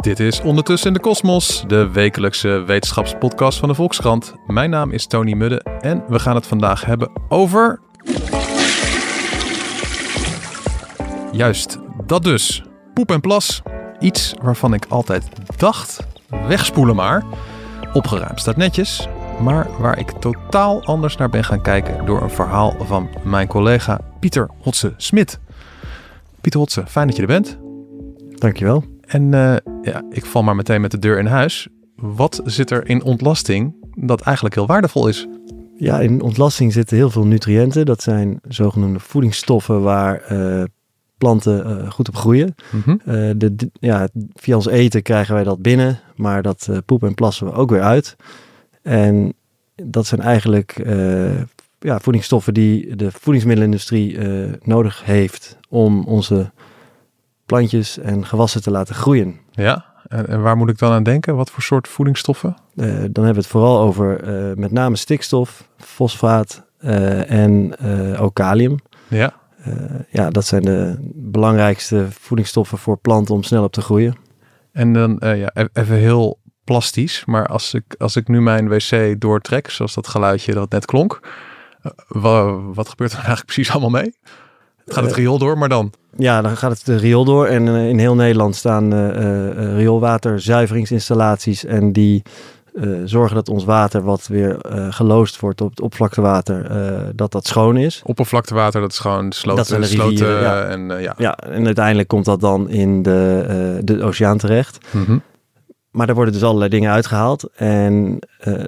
Dit is Ondertussen in de Kosmos, de wekelijkse wetenschapspodcast van de Volkskrant. Mijn naam is Tony Mudde en we gaan het vandaag hebben over. Juist, dat dus. Poep en plas. Iets waarvan ik altijd dacht, wegspoelen maar. Opgeruimd staat netjes, maar waar ik totaal anders naar ben gaan kijken door een verhaal van mijn collega Pieter Hotse-Smit. Pieter Hotse, fijn dat je er bent. Dankjewel. En uh, ja, ik val maar meteen met de deur in huis. Wat zit er in ontlasting dat eigenlijk heel waardevol is? Ja, in ontlasting zitten heel veel nutriënten. Dat zijn zogenoemde voedingsstoffen waar uh, planten uh, goed op groeien. Mm -hmm. de, de, ja, via ons eten krijgen wij dat binnen, maar dat poepen en plassen we ook weer uit. En dat zijn eigenlijk ja, voedingsstoffen die de voedingsmiddelenindustrie nodig heeft om onze plantjes en gewassen te laten groeien. Ja, en, en, waar moet ik dan aan denken? Wat voor soort voedingsstoffen? Uh, dan hebben we het vooral over uh, met name stikstof, fosfaat uh, en ook kalium. Ja. ja, dat zijn de belangrijkste voedingsstoffen voor planten om snel op te groeien. En dan ja, even heel plastisch, maar als ik, als ik nu mijn wc doortrek, zoals dat geluidje dat net klonk, wat gebeurt er eigenlijk precies allemaal mee? Gaat het riool door, maar dan? Ja, dan gaat het riool door. En uh, in heel Nederland staan uh, uh, rioolwaterzuiveringsinstallaties. En die zorgen dat ons water, wat weer geloosd wordt op het oppervlaktewater, dat dat schoon is. Oppervlaktewater, dat is gewoon sloten, dat zijn sloten ja. en ja. ja. en uiteindelijk komt dat dan in de, de oceaan terecht. Mm -hmm. Maar daar worden dus allerlei dingen uitgehaald. En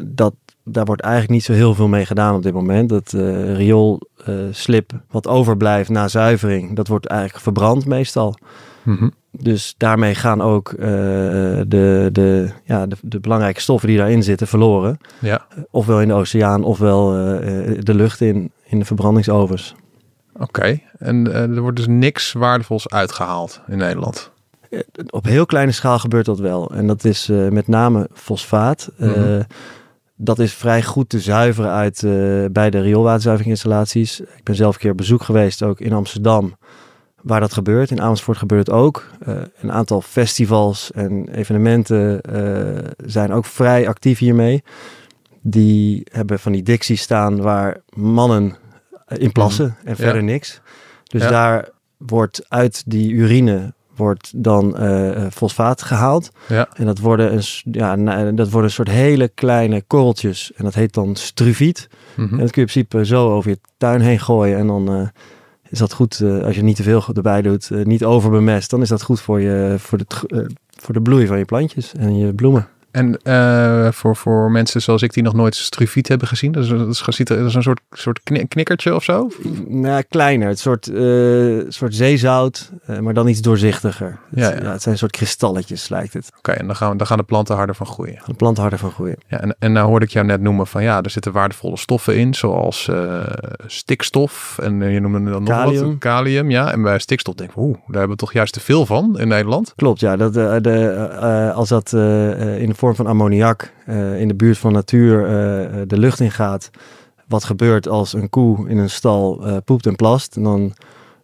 dat daar wordt eigenlijk niet zo heel veel mee gedaan op dit moment. Dat uh, rioolslip uh, wat overblijft na zuivering, dat wordt eigenlijk verbrand meestal. Mm -hmm. Dus daarmee gaan ook uh, de, de, ja, de, de, belangrijke stoffen die daarin zitten verloren. Ja. Ofwel in de oceaan, ofwel de lucht in, in de verbrandingsovens. Oké, okay. en er wordt dus niks waardevols uitgehaald in Nederland? Op heel kleine schaal gebeurt dat wel. En dat is met name fosfaat. Mm -hmm dat is vrij goed te zuiveren uit uh, bij de rioolwaterzuiveringinstallaties. Ik ben zelf een keer op bezoek geweest, ook in Amsterdam, waar dat gebeurt. In Amersfoort gebeurt het ook. Uh, een aantal festivals en evenementen uh, zijn ook vrij actief hiermee. Die hebben van die dicties staan waar mannen in plassen en verder ja. niks. Dus ja. daar wordt uit die urine wordt dan uh, fosfaat gehaald. Ja. En dat worden, een, ja, dat worden een soort hele kleine korreltjes. En dat heet dan struviet. Mm -hmm. En dat kun je in principe zo over je tuin heen gooien. En dan uh, is dat goed, uh, als je niet te veel erbij doet, niet overbemest. Dan is dat goed voor, je, voor, de, voor de bloei van je plantjes en je bloemen. En uh, voor, voor mensen zoals ik die nog nooit struviet hebben gezien, dat is, dat is, dat is een soort, soort knikkertje of zo? Nou, kleiner. Het soort, uh, soort zeezout, uh, maar dan iets doorzichtiger. Ja, het, ja. ja, het zijn een soort kristalletjes, lijkt het. Oké, okay, en dan gaan, dan gaan de planten harder van groeien. De planten harder van groeien. Ja, en, en nou hoorde ik jou net noemen van ja, er zitten waardevolle stoffen in, zoals stikstof en je noemde dan nog wat, kalium. Ja, en bij stikstof denk ik, oeh, daar hebben we toch juist te veel van in Nederland? Klopt, ja. Dat, de, als dat in de vorm van ammoniak uh, in de buurt van natuur uh, de lucht in gaat. Wat gebeurt als een koe in een stal poept en plast? En dan,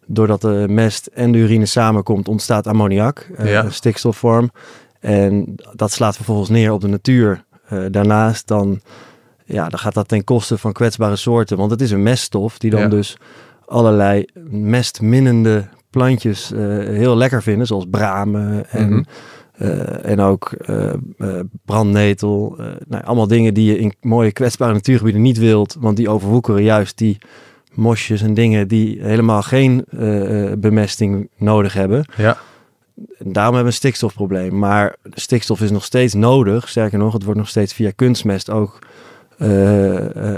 doordat de mest en de urine samenkomt, ontstaat ammoniak, ja. stikstofvorm. En dat slaat vervolgens neer op de natuur. daarnaast dan, ja, dan gaat dat ten koste van kwetsbare soorten. Want het is een meststof die dan Ja. dus allerlei mestminnende plantjes heel lekker vinden. Zoals bramen en... Mhm. En ook uh, uh, brandnetel. nou, allemaal dingen die je in mooie kwetsbare natuurgebieden niet wilt. Want die overwoekeren juist die mosjes en dingen die helemaal geen bemesting nodig hebben. Ja. Daarom hebben we een stikstofprobleem. Maar stikstof is nog steeds nodig. Sterker nog, het wordt nog steeds via kunstmest ook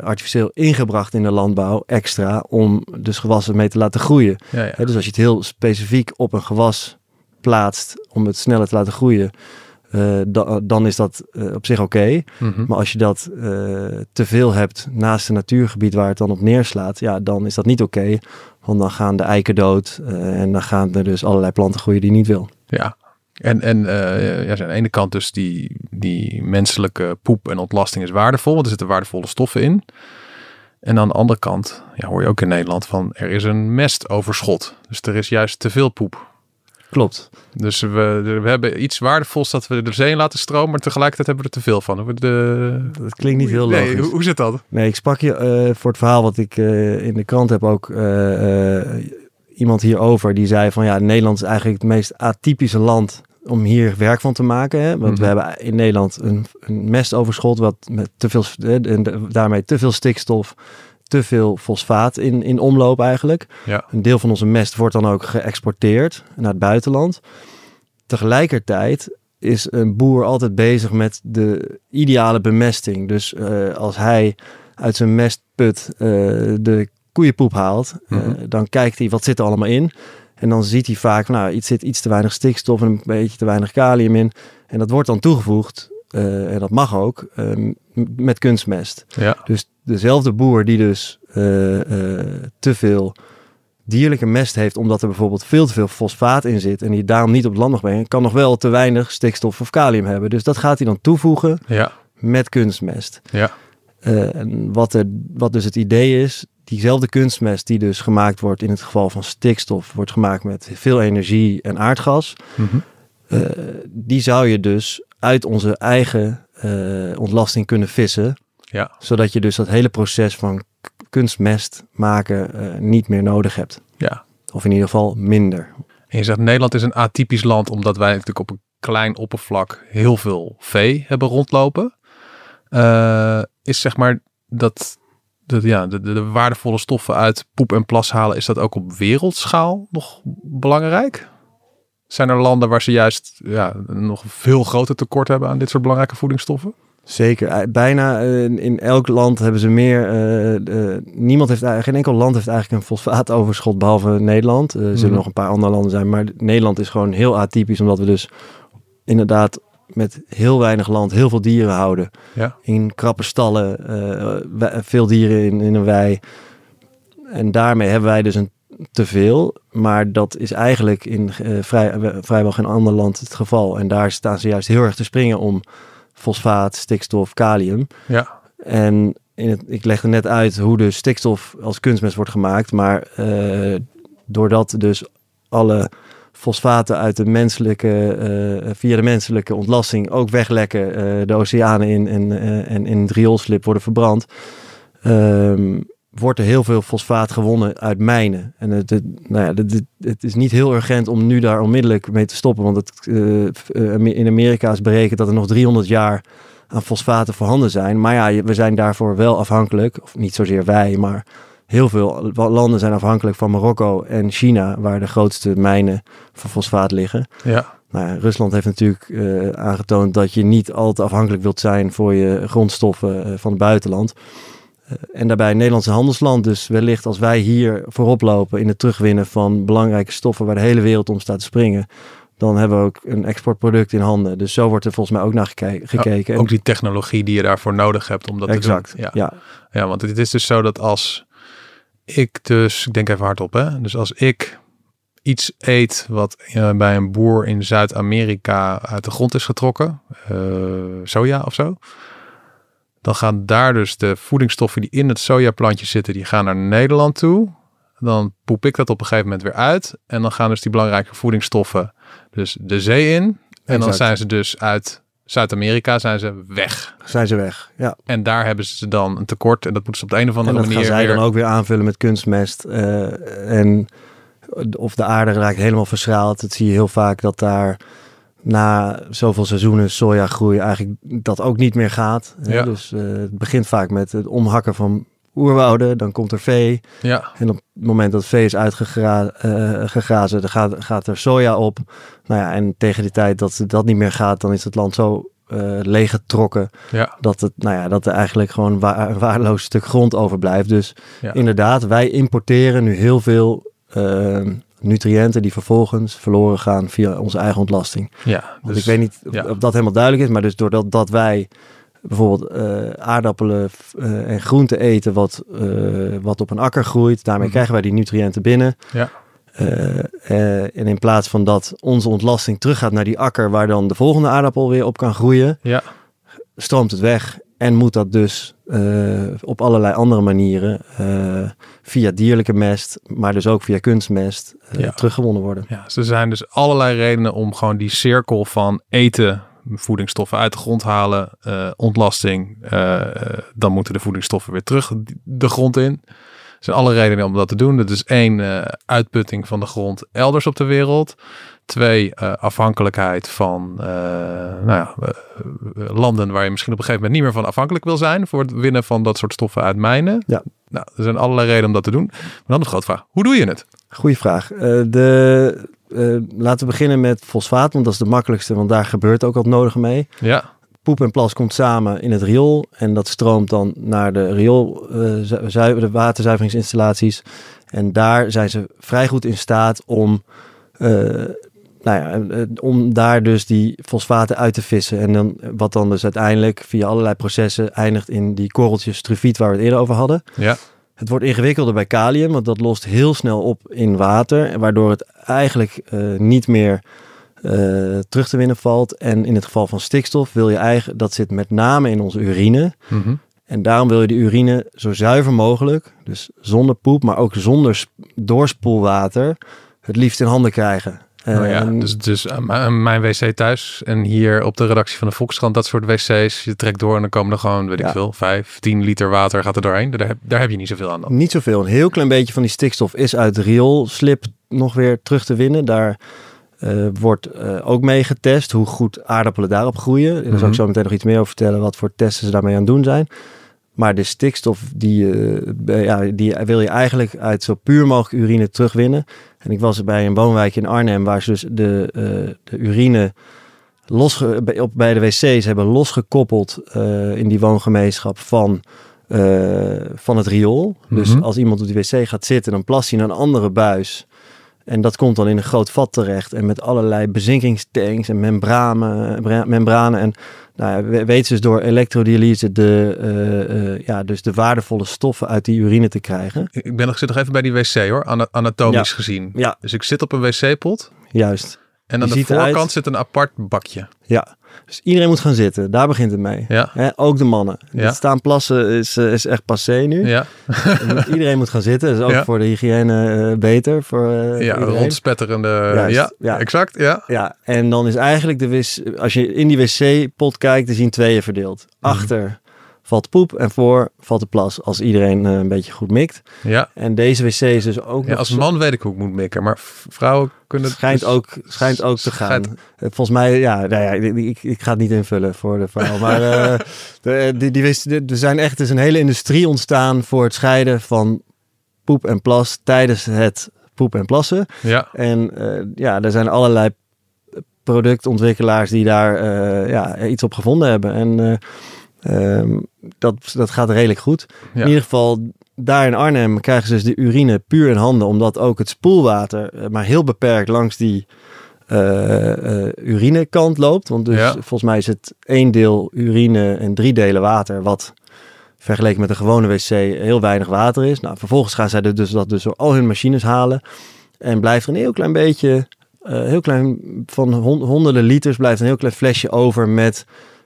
artificieel ingebracht in de landbouw. Extra om dus gewassen mee te laten groeien. Ja, ja. He, dus als je het heel specifiek op een gewas plaatst om het sneller te laten groeien, uh, da dan is dat uh, op zich oké. Mhm. Maar als je dat uh, te veel hebt naast een natuurgebied waar het dan op neerslaat, ja, dan is dat niet oké. want dan gaan de eiken dood en dan gaan er dus allerlei planten groeien die je niet wil. Ja, en, en ja, aan de ene kant dus die, die menselijke poep en ontlasting is waardevol, want er zitten waardevolle stoffen in. En aan de andere kant ja, hoor je ook in Nederland van er is een mestoverschot. Dus er is juist te veel poep. Klopt. Dus we, we hebben iets waardevols dat we de zee laten stromen, maar tegelijkertijd hebben we er te veel van. De... Dat klinkt niet heel nee, logisch. Hoe, hoe zit dat? Nee, ik sprak je uh, voor het verhaal wat ik uh, in de krant heb ook uh, iemand hierover. Die zei van ja, Nederland is eigenlijk het meest atypische land om hier werk van te maken. Hè? Want Mhm. we hebben in Nederland een, een mestoverschot wat met te veel, en daarmee te veel stikstof, te veel fosfaat in, in omloop eigenlijk. Ja. Een deel van onze mest wordt dan ook geëxporteerd naar het buitenland. Tegelijkertijd is een boer altijd bezig met de ideale bemesting. Dus uh, als hij uit zijn mestput uh, de koeienpoep haalt, uh, Mhm. dan kijkt hij wat zit er allemaal in. En dan ziet hij vaak, nou, iets zit iets te weinig stikstof en een beetje te weinig kalium in. En dat wordt dan toegevoegd, en dat mag ook, uh, met kunstmest. Ja. Dus dezelfde boer die dus uh, te veel dierlijke mest heeft, omdat er bijvoorbeeld veel te veel fosfaat in zit en die daarom niet op het land mag brengen, kan nog wel te weinig stikstof of kalium hebben. Dus dat gaat hij dan toevoegen Ja. met kunstmest. Ja. Uh, en wat, er, wat dus het idee is, diezelfde kunstmest die dus gemaakt wordt in het geval van stikstof, wordt gemaakt met veel energie en aardgas. Mm -hmm. uh, die zou je dus uit onze eigen uh, ontlasting kunnen vissen. Ja. Zodat je dus dat hele proces van kunstmest maken uh, niet meer nodig hebt. Ja. Of in ieder geval minder. En je zegt Nederland is een atypisch land omdat wij natuurlijk op een klein oppervlak heel veel vee hebben rondlopen. Uh, is zeg maar dat de, ja, de, de, de, waardevolle stoffen uit poep en plas halen, is dat ook op wereldschaal nog belangrijk? Zijn er landen waar ze juist ja, nog veel groter tekort hebben aan dit soort belangrijke voedingsstoffen? Zeker. Bijna uh, in elk land hebben ze meer. Uh, uh, niemand heeft geen enkel land heeft eigenlijk een fosfaatoverschot behalve Nederland. Er zullen Mhm. nog een paar andere landen zijn, maar Nederland is gewoon heel atypisch, omdat we dus inderdaad met heel weinig land heel veel dieren houden. Ja. In krappe stallen, veel dieren in, in een wei. En daarmee hebben wij dus een te veel. Maar dat is eigenlijk in uh, vrij, vrijwel geen ander land het geval. En daar staan ze juist heel erg te springen om fosfaat, stikstof, kalium. Ja. En in het, ik legde net uit hoe de stikstof als kunstmest wordt gemaakt. Maar uh, doordat dus alle fosfaten uit de menselijke, uh, via de menselijke ontlasting ook weglekken, de oceanen in en, en in het rioolslip worden verbrand, um, wordt er heel veel fosfaat gewonnen uit mijnen. En het, het, nou ja, het, het, is niet heel urgent om nu daar onmiddellijk mee te stoppen, want het, in Amerika is berekend dat er nog 300 jaar aan fosfaten voorhanden zijn. Maar ja, we zijn daarvoor wel afhankelijk, of niet zozeer wij, maar heel veel landen zijn afhankelijk van Marokko en China, waar de grootste mijnen van fosfaat liggen. Ja. Nou ja, Rusland heeft natuurlijk uh, aangetoond dat je niet al te afhankelijk wilt zijn voor je grondstoffen uh, van het buitenland. Uh, en daarbij Nederlandse handelsland. Dus wellicht als wij hier voorop lopen in het terugwinnen van belangrijke stoffen waar de hele wereld om staat te springen. Dan hebben we ook een exportproduct in handen. Dus zo wordt er volgens mij ook naar geke gekeken. Ja, ook die technologie die je daarvoor nodig hebt om dat exact, te doen. Ja. ja. Ja, want het is dus zo dat als ik dus, ik denk even hardop hè. Dus als ik iets eet wat uh, bij een boer in Zuid-Amerika uit de grond is getrokken, uh, soja of zo, dan gaan daar dus de voedingsstoffen die in het sojaplantje zitten, die gaan naar Nederland toe. Dan poep ik dat op een gegeven moment weer uit. En dan gaan dus die belangrijke voedingsstoffen dus de zee in. En exact. dan zijn ze dus uit Zuid-Amerika zijn ze weg. Zijn ze weg, ja. En daar hebben ze dan een tekort. En dat moeten ze op de een of andere en dat manier gaan zij weer... dan ook weer aanvullen met kunstmest. Uh, en of de aarde raakt helemaal verschraald. Dat zie je heel vaak dat daar na zoveel seizoenen sojagroei eigenlijk dat ook niet meer gaat. Ja. Dus uh, het begint vaak met het omhakken van oerwouden. Dan komt er vee. Ja. En op het moment dat vee is uitgegrazen, uh, gegrazen, dan gaat, gaat er soja op. Nou ja, en tegen die tijd dat dat niet meer gaat, dan is het land zo uh, leeggetrokken. Ja. Dat, het, nou ja, dat er eigenlijk gewoon wa een waardeloos stuk grond overblijft. Dus ja. inderdaad, wij importeren nu heel veel uh, nutriënten die vervolgens verloren gaan via onze eigen ontlasting. Ja, dus, ik weet niet of, dat helemaal duidelijk is, maar dus doordat dat wij bijvoorbeeld uh, aardappelen uh, en groenten eten wat, uh, wat op een akker groeit, daarmee mm. krijgen wij die nutriënten binnen. Ja. en in plaats van dat onze ontlasting teruggaat naar die akker waar dan de volgende aardappel weer op kan groeien, ja. stroomt het weg en moet dat dus op allerlei andere manieren via dierlijke mest, maar dus ook via kunstmest ja. teruggewonnen worden. Ja, dus er zijn dus allerlei redenen om gewoon die cirkel van eten voedingsstoffen uit de grond halen, ontlasting, dan moeten de voedingsstoffen weer terug de grond in. Er zijn alle redenen om dat te doen. Dat is één, uitputting van de grond elders op de wereld. Twee, afhankelijkheid van nou ja, landen waar je misschien op een gegeven moment niet meer van afhankelijk wil zijn voor het winnen van dat soort stoffen uit mijnen. Ja. Nou, er zijn allerlei redenen om dat te doen. Maar dan de grote vraag, hoe doe je het? Goeie vraag. de laten we beginnen met fosfaat, want dat is de makkelijkste, want daar gebeurt ook wat nodige mee. Ja. Poep en plas komt samen in het riool en dat stroomt dan naar de riool, de waterzuiveringsinstallaties. En daar zijn ze vrij goed in staat om, uh, nou ja, om daar dus die fosfaten uit te vissen. En dan, wat dan dus uiteindelijk via allerlei processen eindigt in die korreltjes trufiet waar we het eerder over hadden. Ja. Het wordt ingewikkelder bij kalium, want dat lost heel snel op in water, waardoor het eigenlijk uh, niet meer uh, terug te winnen valt. En in het geval van stikstof wil je eigenlijk, dat zit met name in onze urine. Mm -hmm. En daarom wil je de urine zo zuiver mogelijk, dus zonder poep, maar ook zonder doorspoelwater, het liefst in handen krijgen. Oh ja, dus, dus mijn wc thuis en hier op de redactie van de Volkskrant, dat soort wc's. Je trekt door en dan komen er gewoon, weet ik veel, 5, 10 liter water gaat er doorheen. Daar heb, daar heb je niet zoveel aan dan. Niet zoveel. Een heel klein beetje van die stikstof is uit rioolslip nog weer terug te winnen. Daar uh, wordt uh, ook mee getest hoe goed aardappelen daarop groeien. Daar mm -hmm. zal ik zo meteen nog iets meer over vertellen wat voor testen ze daarmee aan het doen zijn. Maar de stikstof, die, uh, ja, die wil je eigenlijk uit zo puur mogelijk urine terugwinnen. En ik was bij een woonwijk in Arnhem waar ze dus de, uh, de urine los, op, bij de wc's hebben losgekoppeld uh, in die woongemeenschap van, van het riool. Mm -hmm. Dus als iemand op die wc gaat zitten, dan plast hij in een andere buis. En dat komt dan in een groot vat terecht. En met allerlei bezinkingstanks en membranen. membranen en nou ja, weten ze dus door elektrodialyse de, uh, uh, ja, dus de waardevolle stoffen uit die urine te krijgen. Ik ben nog, zit nog even bij die wc hoor, anatomisch ja. gezien. Ja. Dus ik zit op een wc-pot. Juist. En aan de voorkant zit een apart bakje. Ja, dus iedereen moet gaan zitten. Daar begint het mee. Ja. He, ook de mannen. Ja. Staan plassen is, is echt passé nu. Ja. iedereen moet gaan zitten. Dat is ook voor de hygiëne uh, beter. Voor, uh, Ja, iedereen. rondspetterende. Juist, Ja, ja. exact. Ja. Ja, en dan is eigenlijk de wc... Als je in die wc-pot kijkt, dan zien tweeën verdeeld. Mhm. Achter valt poep en voor valt de plas. Als iedereen uh, een beetje goed mikt. Ja. En deze wc is dus ook ja, nog als man weet ik hoe ik moet mikken, maar vrouwen kunnen het schijnt, dus- ook, schijnt ook te gaan. Schijnt- Eh, Volgens mij, ja, nou ja ik, ik, ik ga het niet invullen voor de vrouw. Maar eh, de, die, die wist, er zijn echt is een hele industrie ontstaan voor het scheiden van poep en plas tijdens het poep en plassen. Ja, En eh, ja, er zijn allerlei productontwikkelaars die daar eh, ja, iets op gevonden hebben. En eh, ehm, dat, dat gaat redelijk goed. Ja. In ieder geval, daar in Arnhem krijgen ze dus de urine puur in handen, omdat ook het spoelwater eh, maar heel beperkt langs die eh, eh, urinekant loopt. Want dus Ja. volgens mij is het één deel urine en drie delen water, wat vergeleken met een gewone wc heel weinig water is. Nou, vervolgens gaan zij dus dat dus door al hun machines halen en blijft er een heel klein beetje, heel klein van hon- honderden liters blijft een heel klein flesje over met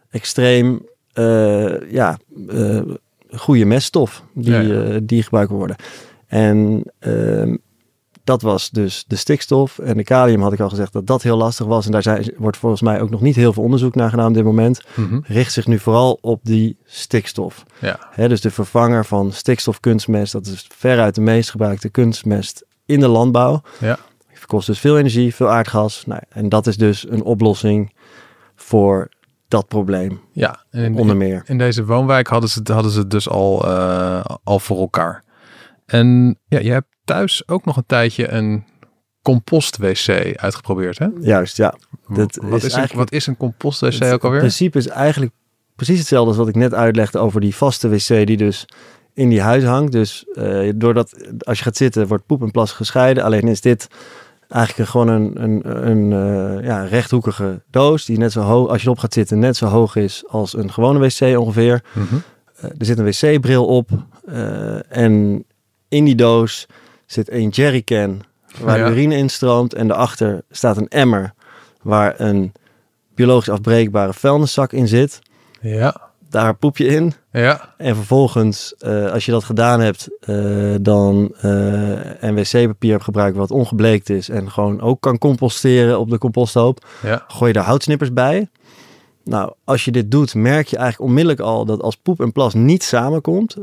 extreem, eh, ja, eh, goede meststof die, Ja, ja. eh, die gebruikt worden. En ehm, dat was dus de stikstof. En de kalium had ik al gezegd dat dat heel lastig was. En daar zijn, wordt volgens mij ook nog niet heel veel onderzoek naar gedaan op dit moment. Mhm. Richt zich nu vooral op die stikstof. ja. Hè, dus de vervanger van stikstofkunstmest. Dat is veruit de meest gebruikte kunstmest in de landbouw. Ja. Kost dus veel energie, veel aardgas. Nou, en dat is dus een oplossing voor dat probleem, ja. En in, onder meer. in deze woonwijk hadden ze, het- hadden ze het dus al, eh, al voor elkaar. En ja, je hebt thuis ook nog een tijdje een compost-wc uitgeprobeerd, hè? Juist, ja. Dat wat, is is een, wat is een compost-wc Het ook alweer? principe is eigenlijk precies hetzelfde als wat ik net uitlegde over die vaste wc die dus in die huid hangt. Dus uh, doordat als je gaat zitten, wordt poep en plas gescheiden. Alleen is dit eigenlijk gewoon een, een, een uh, ja, rechthoekige doos die net zo hoog, als je erop gaat zitten, net zo hoog is als een gewone wc ongeveer. Mm -hmm. uh, er zit een wc-bril op en in die doos zit een jerrycan waar ja. urine in stroomt en daarachter staat een emmer waar een biologisch afbreekbare vuilniszak in zit. Ja. Daar poep je in. Ja. En vervolgens, uh, als je dat gedaan hebt, uh, dan en wc-papier hebt gebruikt wat ongebleekt is en gewoon ook kan composteren op de composthoop, ja. gooi je daar houtsnippers bij. Nou, als je dit doet, merk je eigenlijk onmiddellijk al dat als poep en plas niet samenkomt,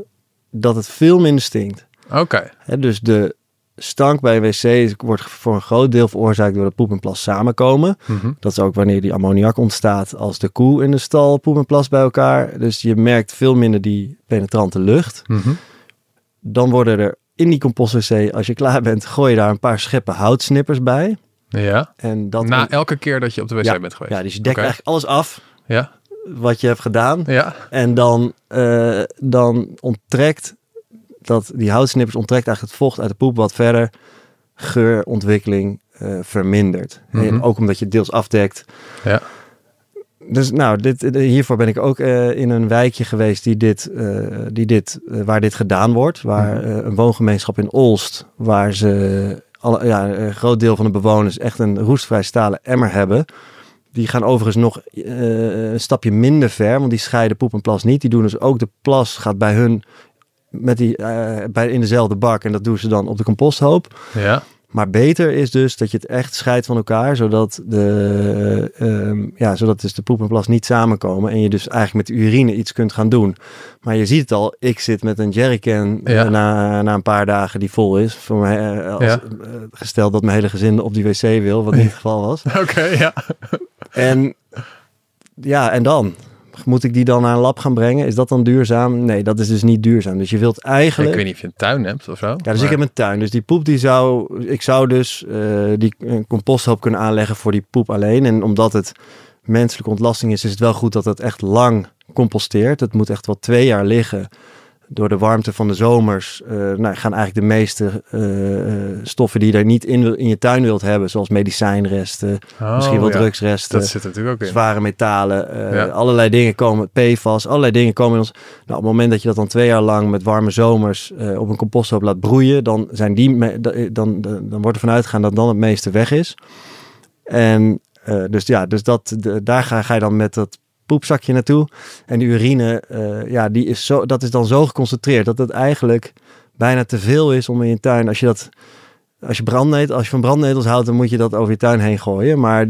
dat het veel minder stinkt. Oké. Okay. Dus de stank bij wc wordt voor een groot deel veroorzaakt door de poep en plas samenkomen. Mm -hmm. Dat is ook wanneer die ammoniak ontstaat als de koe in de stal poep en plas bij elkaar. Dus je merkt veel minder die penetrante lucht. Mm -hmm. Dan worden er in die compostwc, als je klaar bent, gooi je daar een paar scheppen houtsnippers bij. Ja. En dat Na elke keer dat je op de wc ja, bent geweest. Ja, dus je dekt okay. eigenlijk alles af ja. wat je hebt gedaan. Ja. En dan, uh, dan onttrekt dat die houtsnippers onttrekt eigenlijk het vocht uit de poep wat verder geurontwikkeling uh, vermindert. Mhm. En ook omdat je het deels afdekt. Ja. Dus nou, dit, hiervoor ben ik ook uh, in een wijkje geweest die dit, uh, die dit, waar dit gedaan wordt. Waar Mhm. een woongemeenschap in Olst, waar ze alle, ja, een groot deel van de bewoners echt een roestvrij stalen emmer hebben. Die gaan overigens nog uh, een stapje minder ver, want die scheiden poep en plas niet. Die doen dus ook de plas gaat bij hun met die, uh, bij, in dezelfde bak en dat doen ze dan op de composthoop. Ja. Maar beter is dus dat je het echt scheidt van elkaar, zodat, de, uh, ja, zodat dus de poep en plas niet samenkomen en je dus eigenlijk met de urine iets kunt gaan doen. Maar je ziet het al, ik zit met een jerrycan Ja. na, na een paar dagen die vol is. Voor mij, uh, als, Ja. uh, gesteld dat mijn hele gezin op die wc wil, wat niet het geval was. Oké, ja. En ja, en dan? Moet ik die dan naar een lab gaan brengen? Is dat dan duurzaam? Nee, dat is dus niet duurzaam. Dus je wilt eigenlijk... Ik weet niet of je een tuin hebt of zo. Ja, dus maar- ik heb een tuin. Dus die poep die zou... Ik zou dus eh, die composthoop kunnen aanleggen voor die poep alleen. En omdat het menselijke ontlasting is, is het wel goed dat het echt lang composteert. Het moet echt wel twee jaar liggen. Door de warmte van de zomers eh, nou, gaan eigenlijk de meeste eh, eh, stoffen die je daar niet in, in je tuin wilt hebben, zoals medicijnresten, Oh, misschien wel ja. drugsresten Dat zit natuurlijk ook in. zware metalen, Ja. allerlei dingen komen, PFAS, allerlei dingen komen in ons. Nou, op het moment dat je dat dan twee jaar lang met warme zomers op een composthoop laat broeien, dan, zijn die me- dan, dan, dan wordt er vanuit gegaan dat dan het meeste weg is. En dus ja, dus dat, de- daar ga, ga je dan met dat poepzakje naartoe. En die urine, eh, ja, die is zo, dat is dan zo geconcentreerd dat het eigenlijk bijna te veel is om in je tuin, als je dat als je, brandnetel, als je van brandnetels houdt, dan moet je dat over je tuin heen gooien. Maar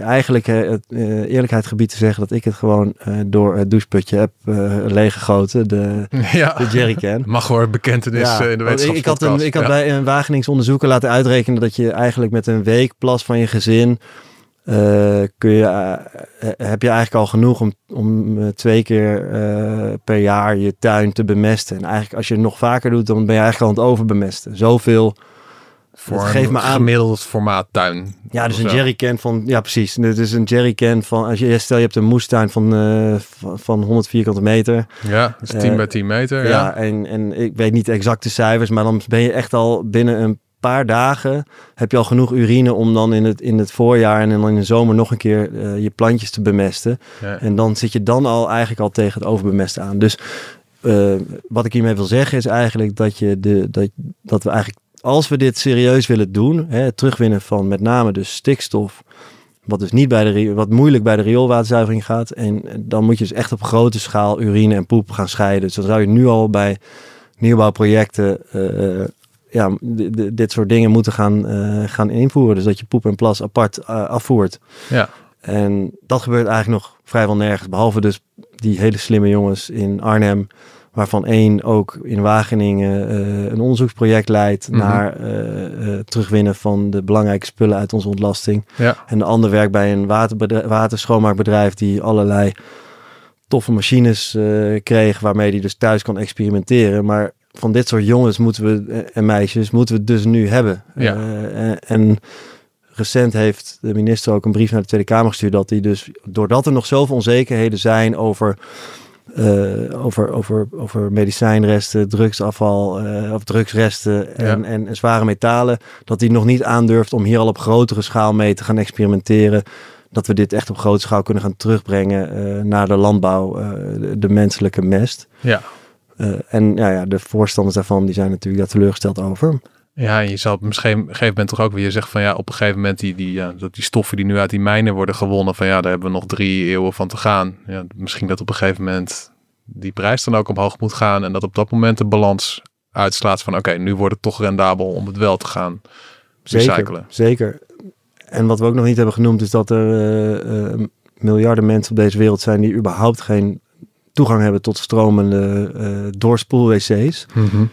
eigenlijk, eh, het, eh, eerlijkheid gebied te zeggen dat ik het gewoon eh, door het doucheputje heb eh leeggegoten. De, Ja. de jerrycan. Mag hoor bekentenis Ja, eh, in de want ik, ik had, een, ik had Ja. bij een Wagenings onderzoeker laten uitrekenen dat je eigenlijk met een week plas van je gezin eh, kun je, eh, eh, heb je eigenlijk al genoeg om, om twee keer per jaar je tuin te bemesten. En eigenlijk als je het nog vaker doet, dan ben je eigenlijk al aan het overbemesten. Zoveel. Voor geeft me aan. gemiddeld formaat tuin. Ja, dus een jerrycan van, ja precies. Dit is een jerrycan van, als je stel je hebt een moestuin van, van, van 100 vierkante meter. Ja, dus 10 Eh, bij 10 meter. Ja, Ja. en, en ik weet niet de exacte cijfers, maar dan ben je echt al binnen een paar dagen heb je al genoeg urine om dan in het, in het voorjaar en dan in de zomer nog een keer eh, je plantjes te bemesten. Ja. En dan zit je dan al eigenlijk al tegen het overbemesten aan. Dus eh, wat ik hiermee wil zeggen is eigenlijk dat, je de, dat, dat we eigenlijk, als we dit serieus willen doen, hè, het terugwinnen van met name dus stikstof, wat dus niet bij de, wat moeilijk bij de rioolwaterzuivering gaat. En dan moet je dus echt op grote schaal urine en poep gaan scheiden. Dus dan zou je nu al bij nieuwbouwprojecten eh, ja, dit soort dingen moeten gaan, eh, gaan invoeren. Dus dat je poep en plas apart eh, afvoert. Ja. En dat gebeurt eigenlijk nog vrijwel nergens. Behalve dus die hele slimme jongens in Arnhem. Waarvan één ook in Wageningen eh, een onderzoeksproject leidt Mhm. naar eh, eh, terugwinnen van de belangrijke spullen uit onze ontlasting. Ja. En de ander werkt bij een waterschoonmaakbedrijf die allerlei toffe machines kreeg waarmee die dus thuis kan experimenteren. Maar van dit soort jongens moeten we eh, en meisjes moeten we het dus nu hebben. Ja. Eh, en, en recent heeft de minister ook een brief naar de Tweede Kamer gestuurd dat hij dus doordat er nog zoveel onzekerheden zijn over eh, over, over, over medicijnresten, drugsafval uh, of drugsresten en, en, en, zware metalen. Dat hij nog niet aandurft om hier al op grotere schaal mee te gaan experimenteren. Dat we dit echt op grote schaal kunnen gaan terugbrengen naar de landbouw, de, de, menselijke mest. Ja. En ja, ja, de voorstanders daarvan die zijn natuurlijk daar teleurgesteld over. Ja, je zal op een gegeven moment toch ook weer zeggen van ja, op een gegeven moment die, die, ja, dat die stoffen die nu uit die mijnen worden gewonnen, van ja, daar hebben we nog drie eeuwen van te gaan. Ja, misschien dat op een gegeven moment die prijs dan ook omhoog moet gaan en dat op dat moment de balans uitslaat van oké, nu wordt het toch rendabel om het wel te gaan recyclen. Zeker, zeker. En wat we ook nog niet hebben genoemd is dat er uh, uh, miljarden mensen op deze wereld zijn die überhaupt geen toegang hebben tot stromende uh, doorspoel-wc's. Mm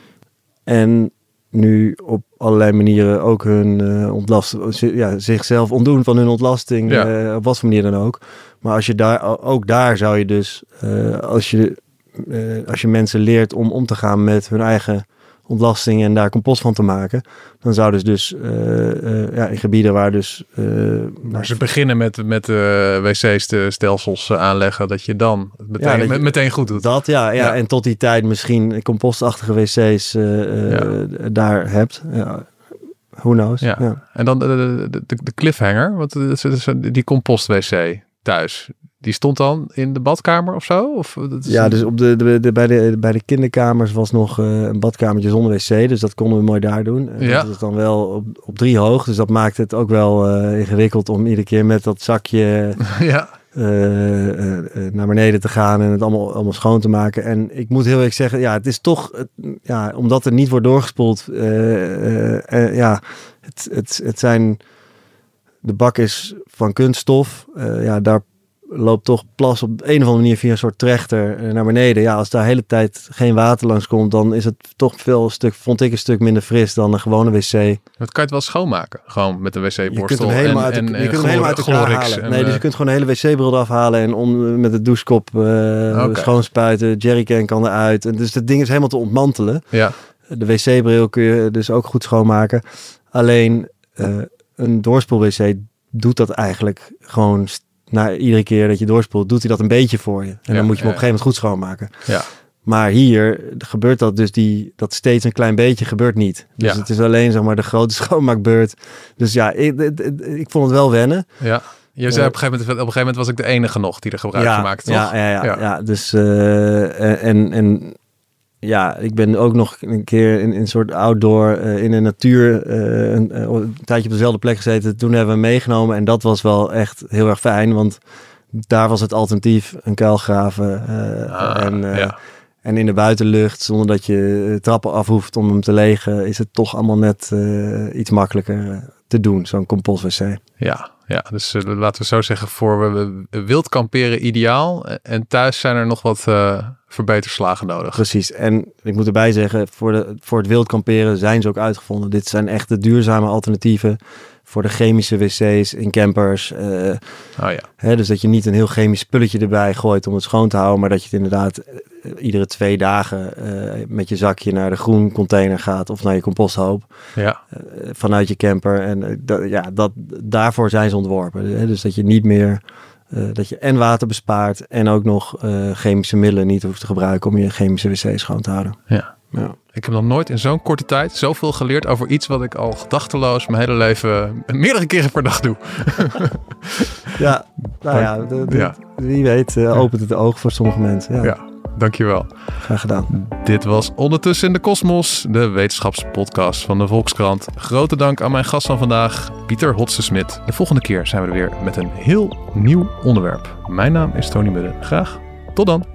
En nu op allerlei manieren ook hun uh, ontlast, ja, zichzelf ontdoen van hun ontlasting, ja. uh, op wat voor manier dan ook. Maar als je daar, ook daar zou je dus, als, je, als je mensen leert om om te gaan met hun eigen ontlasting en daar compost van te maken. Dan zouden ze dus uh, uh, ja, in gebieden waar dus... Uh, maar ze beginnen met, met wc's de stelsels aanleggen, dat je dan meteen, ja, je, meteen goed doet. Dat ja, ja, ja, en tot die tijd misschien compostachtige wc's ja. daar hebt. Ja. Who knows? Ja. En dan de, de, de, de cliffhanger, want die compost wc thuis die stond dan in de badkamer of zo? Of, dat is ja, dus op de, de, de, bij, de, bij de kinderkamers was nog uh, een badkamertje zonder wc. Dus dat konden we mooi daar doen. En ja. Dat is dan wel op, op drie hoog. Dus dat maakt het ook wel uh, ingewikkeld om iedere keer met dat zakje ja. uh, naar beneden te gaan en het allemaal, allemaal schoon te maken. En ik moet heel erg zeggen, ja, het is toch, ja, omdat er niet wordt doorgespoeld. ja, het, het, het zijn, de bak is van kunststof. ja, daar loopt toch plas op een of andere manier via een soort trechter eh, naar beneden. Ja, als daar de hele tijd geen water langs komt, dan is het toch veel een stuk, vond ik een stuk minder fris dan een gewone wc. Dat kan je het wel schoonmaken, gewoon met een wc-borstel. Je kunt hem helemaal uit, en, je kunt hem helemaal uit elkaar halen. nee, dus je kunt gewoon een hele wc-bril afhalen en om, met de douchekop uh, okay. schoonspuiten. Jerrycan kan eruit. En dus het ding is helemaal te ontmantelen. Ja. De wc-bril kun je dus ook goed schoonmaken. Alleen uh, een doorspoel-wc doet dat eigenlijk gewoon na iedere keer dat je doorspoelt, doet hij dat een beetje voor je. En dan moet je hem op een gegeven moment goed schoonmaken. Ja. Maar hier gebeurt dat dus die, dat steeds een klein beetje gebeurt niet. Dus ja. het is alleen zeg maar de grote schoonmaakbeurt. Dus ja, ik, ik, ik vond het wel wennen. Ja. Je zei op een, gegeven moment, op een gegeven moment was ik de enige nog die er gebruik van maakte, toch? Ja, ja, ja, ja. ja dus uh, en, en ja, ik ben ook nog een keer in, in een soort outdoor uh, in de natuur uh, een, een, tijdje op dezelfde plek gezeten. Toen hebben we meegenomen en dat was wel echt heel erg fijn, want daar was het alternatief een kuil graven uh, en, ja. en in de buitenlucht zonder dat je trappen af hoeft om hem te legen, is het toch allemaal net iets makkelijker te doen, zo'n compostwc. Ja, ja, dus laten we zo zeggen, voor we, wild kamperen ideaal. En thuis zijn er nog wat verbeterslagen nodig. Precies. En ik moet erbij zeggen, voor, de, voor het wild kamperen zijn ze ook uitgevonden. Dit zijn echt de duurzame alternatieven voor de chemische wc's in campers. Uh, oh ja. Hè, dus dat je niet een heel chemisch spulletje erbij gooit om het schoon te houden, maar dat je het inderdaad uh, iedere twee dagen uh, met je zakje naar de groen container gaat of naar je composthoop. Ja. vanuit je camper. En ja, dat, daarvoor zijn ze ontworpen. Hè? Dus dat je niet meer uh, dat je en water bespaart en ook nog uh, chemische middelen niet hoeft te gebruiken om je chemische wc schoon te houden. Ja. ja. Ik heb nog nooit in zo'n korte tijd zoveel geleerd over iets wat ik al gedachteloos mijn hele leven meerdere keren per dag doe. ja, nou ja, de, de, ja. wie weet uh, opent het de ogen voor sommige mensen. Ja. ja. Dankjewel. Graag gedaan. Dit was Ondertussen in de Kosmos, de wetenschapspodcast van de Volkskrant. Grote dank aan mijn gast van vandaag, Pieter Hotse-Smit. De volgende keer zijn we er weer met een heel nieuw onderwerp. Mijn naam is Tony Mudde. Graag tot dan.